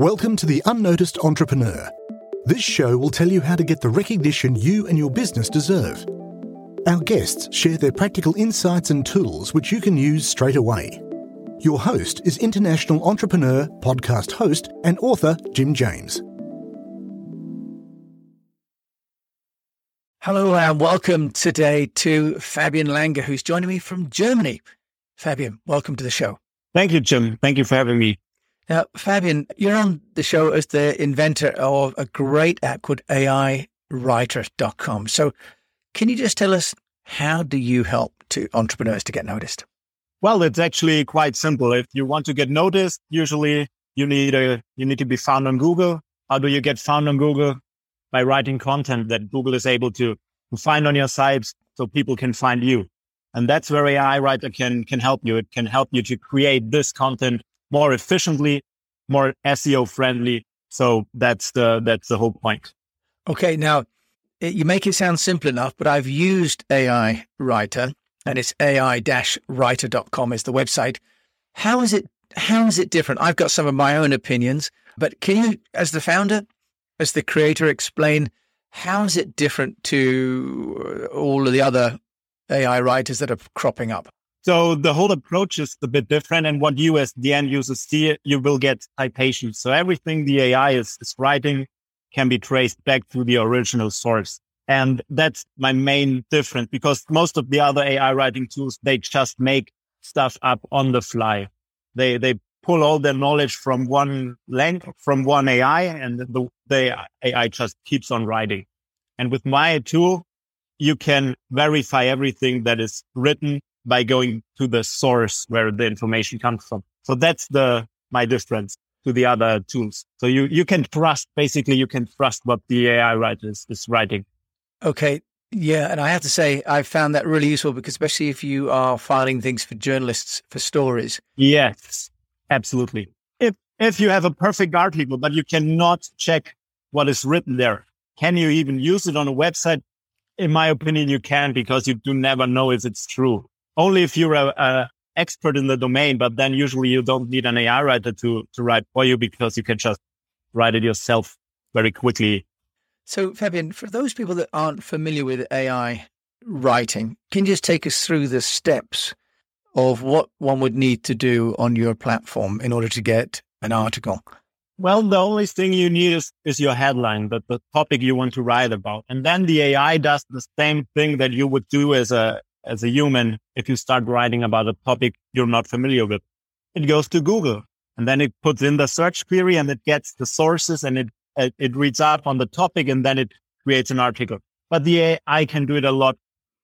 Welcome to The Unnoticed Entrepreneur. This show will tell you how to get the recognition you and your business deserve. Our guests share their practical insights and tools which you can use straight away. Your host is international entrepreneur, podcast host, and author Jim James. Hello and welcome today to Fabian Langer, who's joining me from Germany. Fabian, welcome to the show. Thank you, Jim. Thank you for having me. Now, Fabian, you're on the show as the inventor of a great app called AIWriter.com. So, can you just tell us how do you help to entrepreneurs to get noticed? Well, it's actually quite simple. If you want to get noticed, usually you need a you need to be found on Google. How do you get found on Google? By writing content that Google is able to, to find on your sites so people can find you. And that's where AI writer can can help you. It can help you to create this content more efficiently, more SEO friendly. So that's the that's the whole point. Okay, now you make it sound simple enough, but I've used AI Writer and it's ai-writer.com is the website. How is it how is it different? I've got some of my own opinions, but can you as the founder, as the creator explain how is it different to all of the other AI writers that are cropping up? So the whole approach is a bit different. And what you as the end user see, you will get citations. So everything the AI is, is writing can be traced back to the original source. And that's my main difference because most of the other AI writing tools, they just make stuff up on the fly. They, they pull all their knowledge from one length, from one AI and the, the AI just keeps on writing. And with my tool, you can verify everything that is written by going to the source where the information comes from. So that's the, my difference to the other tools. So you, you can trust, basically you can trust what the AI writer is, is writing. Okay. Yeah. And I have to say, I found that really useful because especially if you are filing things for journalists for stories. Yes, absolutely. If, if you have a perfect article, but you cannot check what is written there, can you even use it on a website? In my opinion, you can because you do never know if it's true only if you're a, a expert in the domain, but then usually you don't need an AI writer to, to write for you because you can just write it yourself very quickly. So, Fabian, for those people that aren't familiar with AI writing, can you just take us through the steps of what one would need to do on your platform in order to get an article? Well, the only thing you need is, is your headline, that the topic you want to write about. And then the AI does the same thing that you would do as a, as a human if you start writing about a topic you're not familiar with. It goes to Google and then it puts in the search query and it gets the sources and it, it, reads up on the topic and then it creates an article. But the AI can do it a lot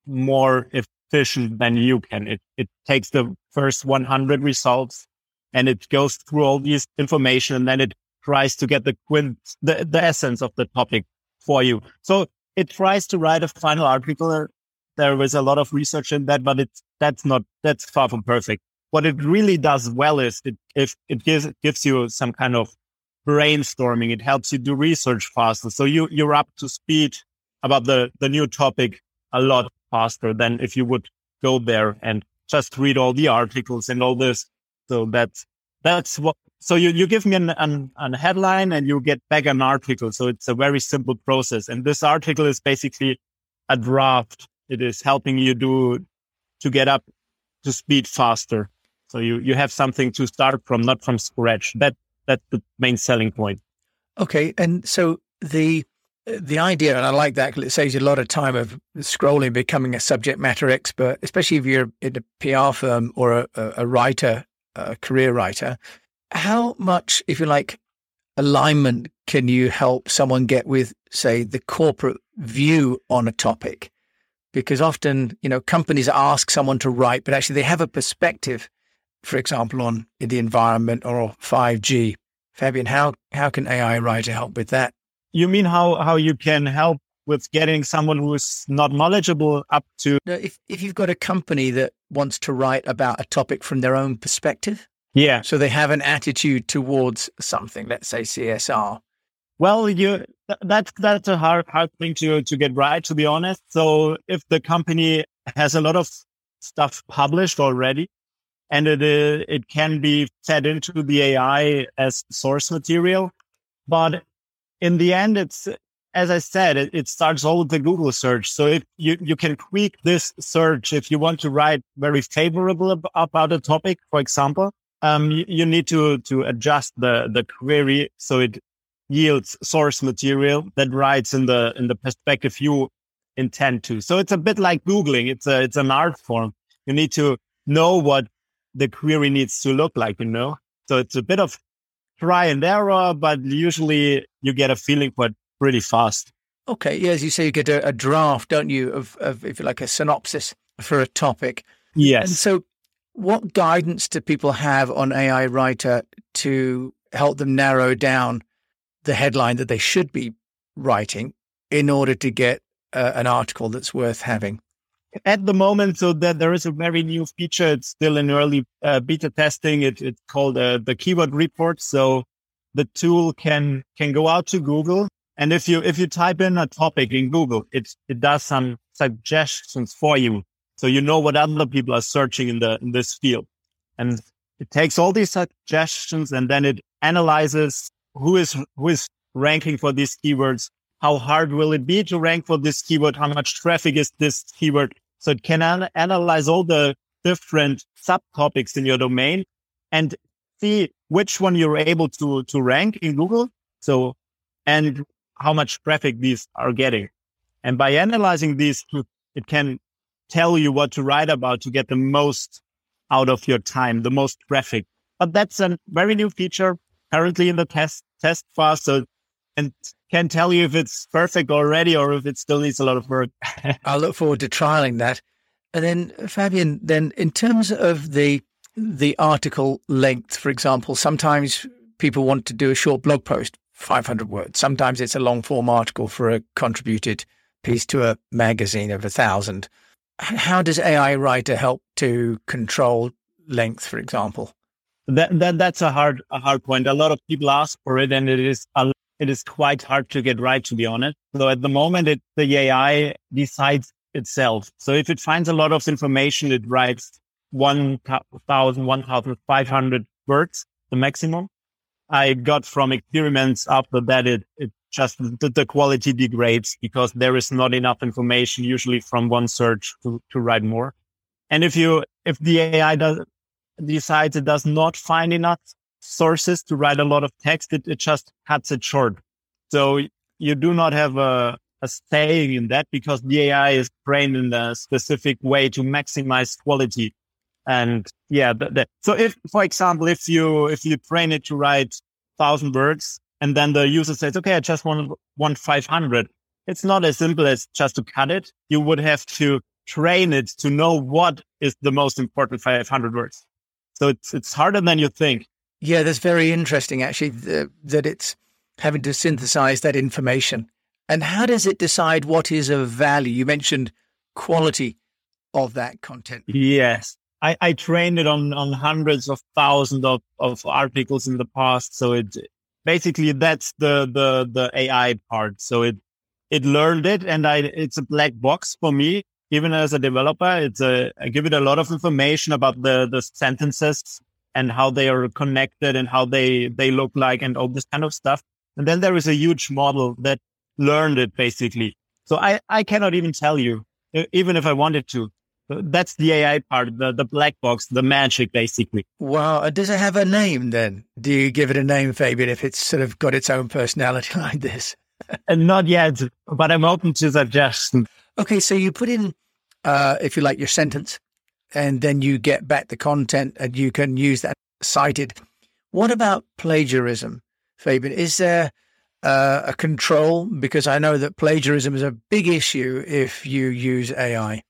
more efficient than you can. It, it takes the first 100 results and it goes through all these information and then it tries to get the quint, the, the essence of the topic for you. So it tries to write a final article there was a lot of research in that, but it's, that's not, that's far from perfect. What it really does well is it, if it gives, gives you some kind of brainstorming. It helps you do research faster. So you, you're up to speed about the, the new topic a lot faster than if you would go there and just read all the articles and all this. So that's, that's what, so you, you give me an, an, an headline and you get back an article. So it's a very simple process. And this article is basically a draft it is helping you do to get up to speed faster. So you, you have something to start from, not from scratch. That, that's the main selling point. Okay. And so the, the idea, and I like that because it saves you a lot of time of scrolling, becoming a subject matter expert, especially if you're in a PR firm or a, a writer, a career writer. How much, if you like, alignment can you help someone get with, say, the corporate view on a topic? Because often, you know, companies ask someone to write, but actually they have a perspective, for example, on the environment or 5G. Fabian, how, how can AI writer help with that? You mean how, how you can help with getting someone who is not knowledgeable up to? If, if you've got a company that wants to write about a topic from their own perspective. Yeah. So they have an attitude towards something, let's say CSR. Well, you that's that's a hard hard thing to to get right, to be honest. So if the company has a lot of stuff published already, and it, uh, it can be fed into the AI as source material. But in the end, it's, as I said, it, it starts all with the Google search. So if you, you can tweak this search, if you want to write very favorable ab- about a topic, for example, um, you, you need to, to adjust the, the query so it yields source material that writes in the, in the perspective you intend to. So it's a bit like Googling. It's a, it's an art form. You need to know what the query needs to look like, you know? So it's a bit of try and error, but usually you get a feeling for it pretty fast. Okay. Yeah. As you say, you get a, a draft, don't you, of, of, if you like, a synopsis for a topic. Yes. And so what guidance do people have on AI Writer to help them narrow down the headline that they should be writing in order to get uh, an article that's worth having? At the moment, so that there is a very new feature. It's still in early uh, beta testing. It, it's called uh, the keyword report. So the tool can can go out to Google, and if you if you type in a topic in Google, it it does some suggestions for you, so you know what other people are searching in the in this field, and it takes all these suggestions and then it analyzes who is who is ranking for these keywords how hard will it be to rank for this keyword? How much traffic is this keyword? So it can an- analyze all the different subtopics in your domain and see which one you're able to, to rank in Google. So, and how much traffic these are getting. And by analyzing these, it can tell you what to write about to get the most out of your time, the most traffic. But that's a very new feature currently in the test, test phase. So, and can tell you if it's perfect already or if it still needs a lot of work. I look forward to trialing that. And then, Fabian, then in terms of the the article length, for example, sometimes people want to do a short blog post, 500 words. Sometimes it's a long form article for a contributed piece to a magazine of a thousand. How does AI Writer help to control length, for example? That, that that's a hard a hard point. A lot of people ask for it, and it is a it is quite hard to get right, to be honest. So at the moment, it, the AI decides itself. So if it finds a lot of information, it writes 1,000, 1,500 words, the maximum. I got from experiments after that, it, it just, the, the quality degrades because there is not enough information usually from one search to, to write more. And if you, if the AI does, decides it does not find enough sources to write a lot of text, it, it just cuts it short. So you do not have a, a saying in that because the AI is trained in a specific way to maximize quality. And yeah, so if, for example, if you, if you train it to write thousand words and then the user says, okay, I just want, want 500. It's not as simple as just to cut it. You would have to train it to know what is the most important 500 words. So it's, it's harder than you think. Yeah, that's very interesting, actually, the, that it's having to synthesize that information. And how does it decide what is of value? You mentioned quality of that content. Yes. I, I trained it on, on hundreds of thousands of, of articles in the past. So it basically that's the, the, the AI part. So it, it learned it and I, it's a black box for me. Even as a developer, it's a, I give it a lot of information about the, the sentences and how they are connected and how they, they look like and all this kind of stuff. And then there is a huge model that learned it basically. So I, I cannot even tell you, even if I wanted to. That's the AI part, the, the black box, the magic, basically. Wow. Uh, does it have a name then? Do you give it a name, Fabian, if it's sort of got its own personality like this? and not yet, but I'm open to suggestions. Okay. So you put in, uh, if you like, your sentence and then you get back the content and you can use that cited. What about plagiarism, Fabian? Is there uh, a control? Because I know that plagiarism is a big issue if you use AI.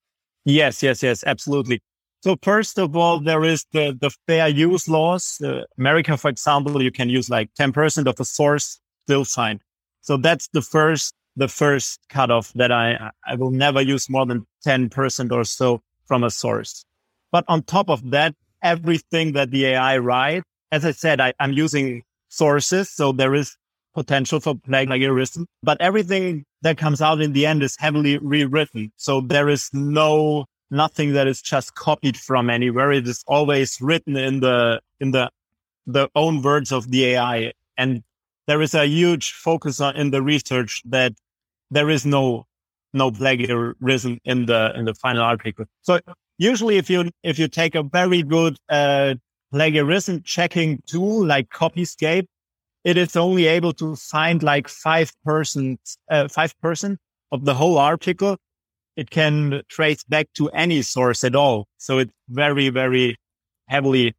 Yes, yes, yes, absolutely. So first of all, there is the, the fair use laws. Uh, America, for example, you can use like 10% of a source still fine. So that's the first, the first cutoff that I, I will never use more than 10% or so from a source. But on top of that, everything that the AI writes, as I said, I, am using sources. So there is potential for plagiarism, but everything that comes out in the end is heavily rewritten. So there is no nothing that is just copied from anywhere. It is always written in the, in the, the own words of the AI. And there is a huge focus on in the research that there is no, no plagiarism in the, in the final article. So usually if you, if you take a very good, uh, plagiarism checking tool like Copyscape, it is only able to find like five percent, uh, five percent of the whole article. It can trace back to any source at all. So it's very, very heavily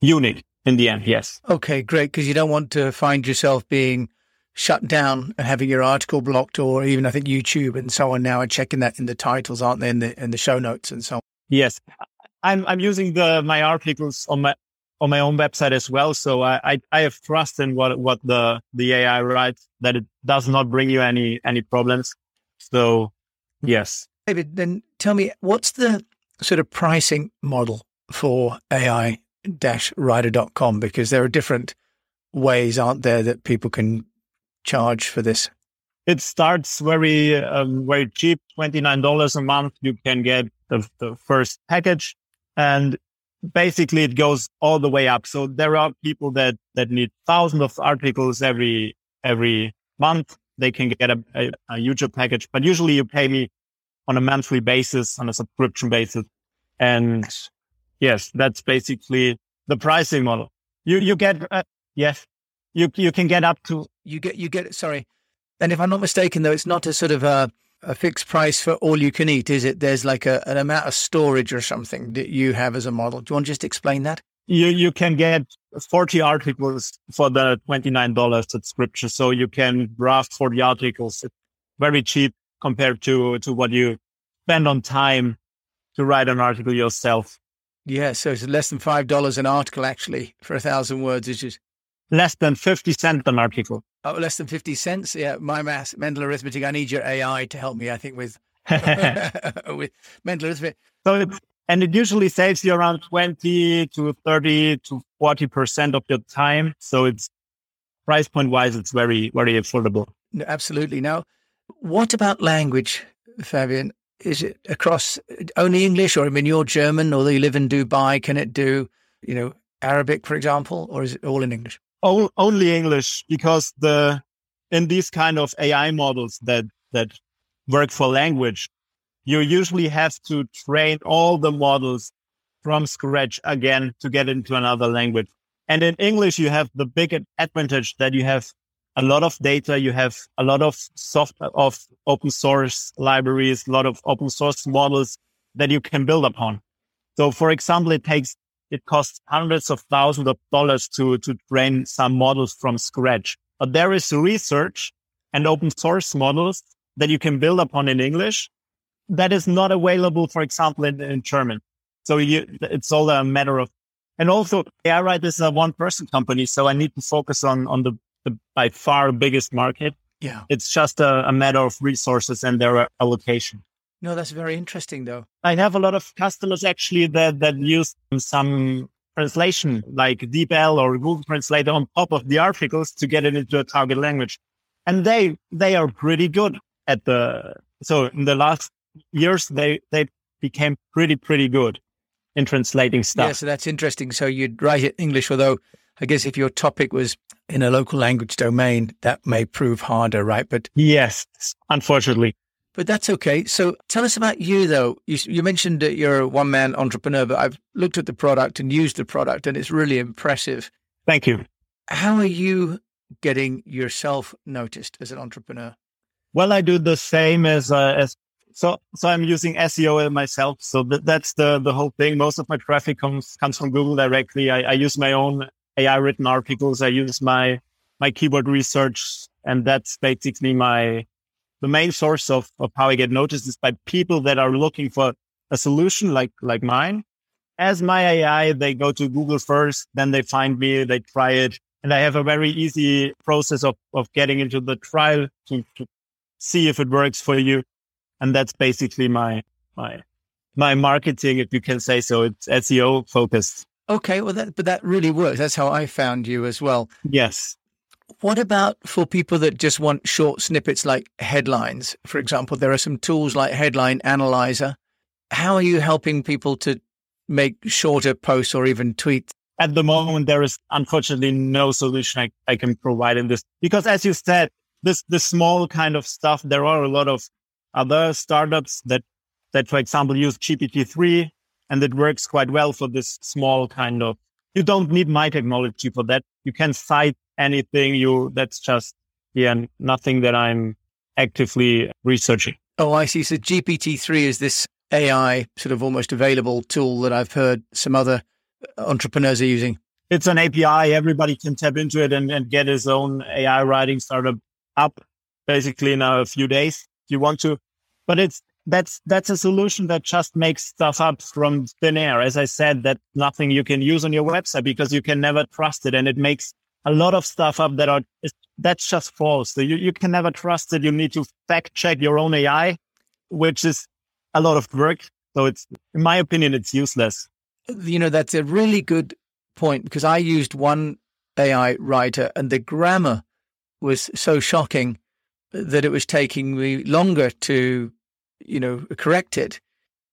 unique in the end. Yes. Okay, great. Because you don't want to find yourself being shut down and having your article blocked, or even I think YouTube and so on now are checking that in the titles, aren't they? In the in the show notes and so on. Yes, I'm I'm using the my articles on my on my own website as well. So I, I, I have trust in what, what the, the AI writes that it does not bring you any, any problems. So yes. David, then tell me what's the sort of pricing model for AI writer.com? Because there are different ways, aren't there, that people can charge for this? It starts very, um, very cheap, $29 a month. You can get the, the first package and basically it goes all the way up. So there are people that, that need thousands of articles every, every month. They can get a, a, a huge package, but usually you pay me on a monthly basis, on a subscription basis. And yes, that's basically the pricing model. You, you get, uh, yes, you, you can get up to. You get, you get, sorry. And if I'm not mistaken, though, it's not a sort of a, a fixed price for all you can eat, is it? There's like a, an amount of storage or something that you have as a model. Do you want to just explain that? You you can get 40 articles for the $29 subscription. So you can draft 40 articles. It's very cheap compared to, to what you spend on time to write an article yourself. Yeah. So it's less than $5 an article actually for a thousand words. It's just less than 50 cents an article. Oh, less than 50 cents. Yeah. My math, mental arithmetic. I need your AI to help me, I think, with, with mental arithmetic. So it's, and it usually saves you around 20 to 30 to 40% of your time. So it's price point wise, it's very, very affordable. No, absolutely. Now, what about language, Fabian? Is it across only English or I mean, you're German, although you live in Dubai, can it do, you know, Arabic, for example, or is it all in English? Only English because the in these kind of AI models that that work for language, you usually have to train all the models from scratch again to get into another language. And in English, you have the big advantage that you have a lot of data. You have a lot of soft of open source libraries, a lot of open source models that you can build upon. So for example, it takes it costs hundreds of thousands of dollars to, to train some models from scratch. But there is research and open source models that you can build upon in English that is not available, for example, in, in German. So you, it's all a matter of, and also AI Write is a one person company. So I need to focus on, on the, the by far biggest market. Yeah. It's just a, a matter of resources and their allocation. No, that's very interesting, though. I have a lot of customers actually that that use some translation like DeepL or Google Translate on top of the articles to get it into a target language, and they they are pretty good at the. So in the last years, they they became pretty pretty good in translating stuff. Yeah, so that's interesting. So you'd write it English, although I guess if your topic was in a local language domain, that may prove harder, right? But yes, unfortunately. But that's okay. So tell us about you, though. You, you mentioned that you're a one man entrepreneur, but I've looked at the product and used the product, and it's really impressive. Thank you. How are you getting yourself noticed as an entrepreneur? Well, I do the same as uh, as so. So I'm using SEO myself. So that, that's the the whole thing. Most of my traffic comes comes from Google directly. I, I use my own AI written articles. I use my my keyword research, and that's basically my the main source of, of how I get noticed is by people that are looking for a solution like, like mine. As my AI, they go to Google first, then they find me, they try it. And I have a very easy process of, of getting into the trial to, to see if it works for you. And that's basically my, my, my marketing, if you can say so. It's SEO focused. Okay. Well, that, but that really works. That's how I found you as well. Yes. What about for people that just want short snippets like headlines? For example, there are some tools like Headline Analyzer. how are you helping people to make shorter posts or even tweets? At the moment, there is unfortunately no solution I, I can provide in this because as you said, this, this small kind of stuff, there are a lot of other startups that, that, for example, use GPT-3 and it works quite well for this small kind of, you don't need my technology for that. You can cite anything you, that's just, yeah, nothing that I'm actively researching. Oh, I see. So GPT-3 is this AI sort of almost available tool that I've heard some other uh, entrepreneurs are using. It's an API. Everybody can tap into it and, and get his own AI writing startup up basically in a few days if you want to. But it's that's that's a solution that just makes stuff up from thin air. As I said, that nothing you can use on your website because you can never trust it, and it makes a lot of stuff up that are that's just false. So you, you can never trust it. You need to fact check your own AI, which is a lot of work. So it's, in my opinion, it's useless. You know, that's a really good point because I used one AI writer and the grammar was so shocking that it was taking me longer to, you know, correct it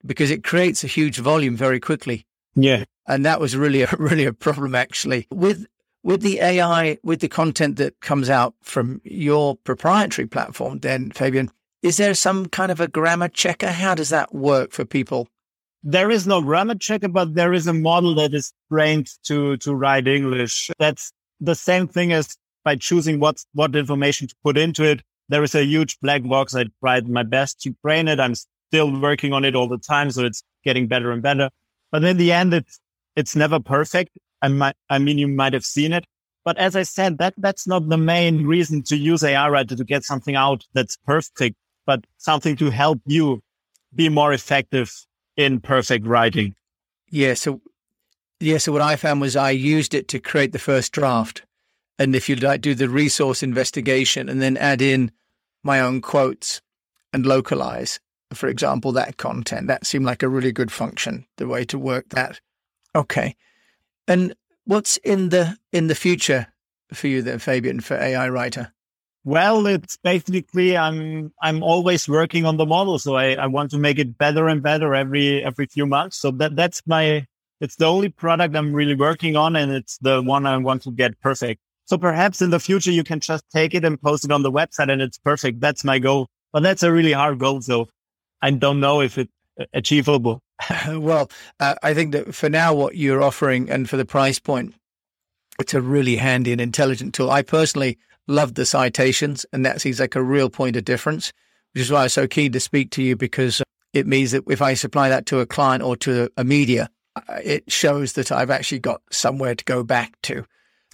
because it creates a huge volume very quickly. Yeah. And that was really, a, really a problem actually. With with the AI, with the content that comes out from your proprietary platform, then Fabian, is there some kind of a grammar checker? How does that work for people? There is no grammar checker, but there is a model that is trained to, to write English. That's the same thing as by choosing what, what information to put into it. There is a huge black box. I tried my best to train it. I'm still working on it all the time. So it's getting better and better. But in the end, it's, it's never perfect. I might, I mean, you might have seen it. But as I said, that, that's not the main reason to use AI writer to get something out that's perfect, but something to help you be more effective in perfect writing. Yeah. So, yeah. So what I found was I used it to create the first draft. And if you like do the resource investigation and then add in my own quotes and localize, for example, that content, that seemed like a really good function, the way to work that. Okay. And what's in the in the future for you then, Fabian, for AI writer? Well, it's basically I'm I'm always working on the model, so I, I want to make it better and better every every few months. So that that's my it's the only product I'm really working on, and it's the one I want to get perfect. So perhaps in the future you can just take it and post it on the website, and it's perfect. That's my goal, but that's a really hard goal. So I don't know if it's achievable. well, uh, I think that for now, what you're offering and for the price point, it's a really handy and intelligent tool. I personally love the citations, and that seems like a real point of difference, which is why I'm so keen to speak to you because it means that if I supply that to a client or to a media, uh, it shows that I've actually got somewhere to go back to.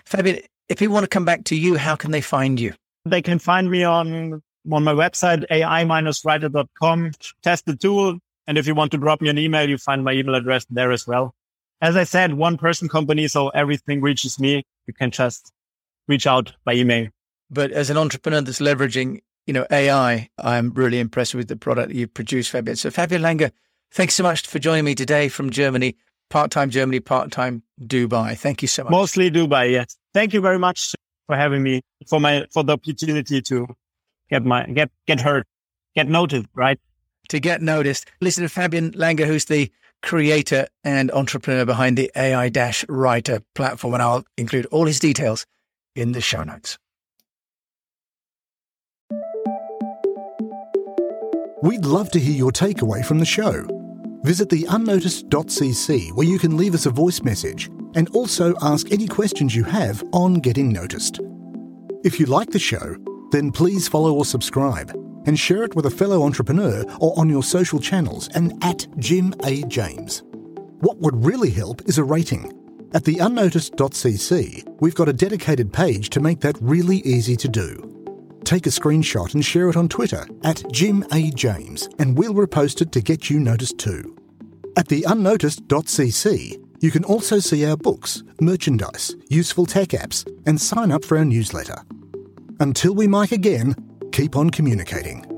Fabian, if people want to come back to you, how can they find you? They can find me on on my website, ai-writer.com. Test the tool, and if you want to drop me an email, you find my email address there as well. As I said, one person company. So everything reaches me. You can just reach out by email. But as an entrepreneur that's leveraging, you know, AI, I'm really impressed with the product you produce, Fabian. So Fabian Langer, thanks so much for joining me today from Germany, part-time Germany, part-time Dubai. Thank you so much. Mostly Dubai. Yes. Thank you very much for having me for my, for the opportunity to get my, get, get heard, get noticed, right? to get noticed. Listen to Fabian Langer, who's the creator and entrepreneur behind the AI Dash Writer platform, and I'll include all his details in the show notes. We'd love to hear your takeaway from the show. Visit the unnoticed.cc where you can leave us a voice message and also ask any questions you have on getting noticed. If you like the show, then please follow or subscribe and share it with a fellow entrepreneur or on your social channels and at Jim A. James. What would really help is a rating. At the unnoticed.cc, we've got a dedicated page to make that really easy to do. Take a screenshot and share it on Twitter at Jim A. James, and we'll repost it to get you noticed too. At the unnoticed.cc, you can also see our books, merchandise, useful tech apps, and sign up for our newsletter. Until we mic again, keep on communicating.